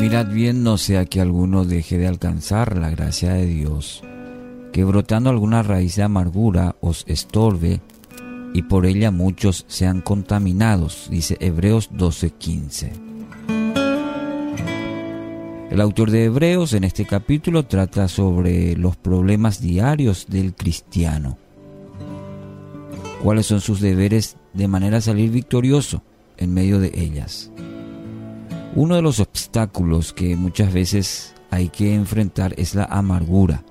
Mirad bien, no sea que alguno deje de alcanzar la gracia de Dios, que brotando alguna raíz de amargura os estorbe y por ella muchos sean contaminados, dice Hebreos 12:15. El autor de Hebreos en este capítulo trata sobre los problemas diarios del cristiano. ¿Cuáles son sus deberes de manera a salir victorioso en medio de ellas? Uno de los obstáculos que muchas veces hay que enfrentar es la amargura.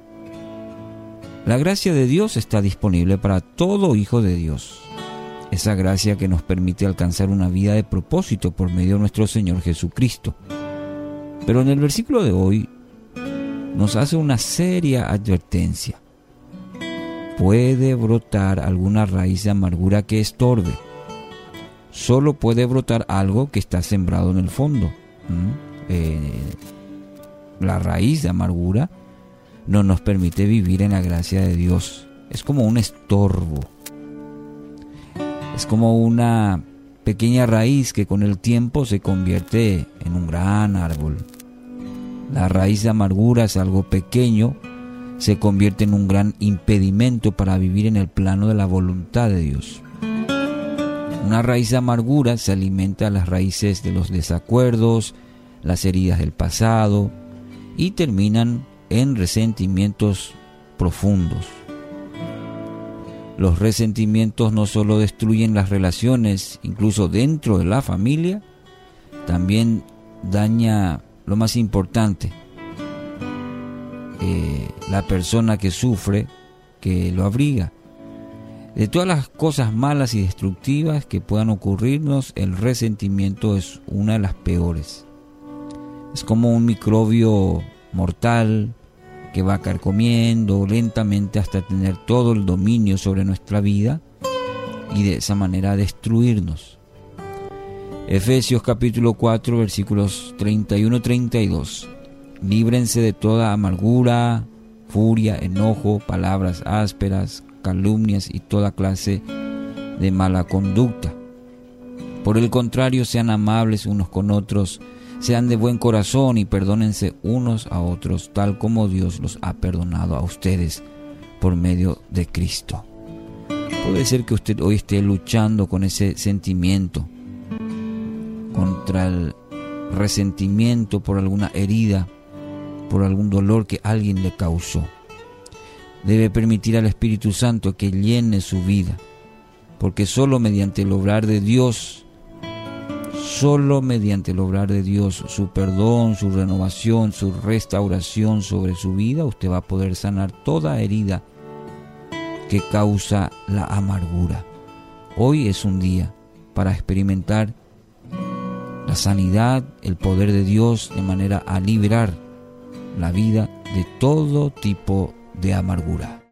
La gracia de Dios está disponible para todo hijo de Dios. Esa gracia que nos permite alcanzar una vida de propósito por medio de nuestro Señor Jesucristo. Pero en el versículo de hoy nos hace una seria advertencia. Puede brotar alguna raíz de amargura que estorbe solo puede brotar algo que está sembrado en el fondo. Eh, la raíz de amargura no nos permite vivir en la gracia de Dios. Es como un estorbo. Es como una pequeña raíz que con el tiempo se convierte en un gran árbol. La raíz de amargura es algo pequeño, se convierte en un gran impedimento para vivir en el plano de la voluntad de Dios. Una raíz de amargura se alimenta las raíces de los desacuerdos, las heridas del pasado y terminan en resentimientos profundos. Los resentimientos no solo destruyen las relaciones, incluso dentro de la familia, también daña lo más importante, eh, la persona que sufre, que lo abriga. De todas las cosas malas y destructivas que puedan ocurrirnos, el resentimiento es una de las peores. Es como un microbio mortal que va carcomiendo lentamente hasta tener todo el dominio sobre nuestra vida y de esa manera destruirnos. Efesios capítulo 4 versículos 31-32. Líbrense de toda amargura, furia, enojo, palabras ásperas, calumnias y toda clase de mala conducta. Por el contrario, sean amables unos con otros, sean de buen corazón y perdónense unos a otros, tal como Dios los ha perdonado a ustedes por medio de Cristo. Puede ser que usted hoy esté luchando con ese sentimiento, contra el resentimiento por alguna herida, por algún dolor que alguien le causó debe permitir al Espíritu Santo que llene su vida, porque solo mediante el obrar de Dios, solo mediante el obrar de Dios, su perdón, su renovación, su restauración sobre su vida, usted va a poder sanar toda herida que causa la amargura. Hoy es un día para experimentar la sanidad, el poder de Dios de manera a liberar la vida de todo tipo de amargura.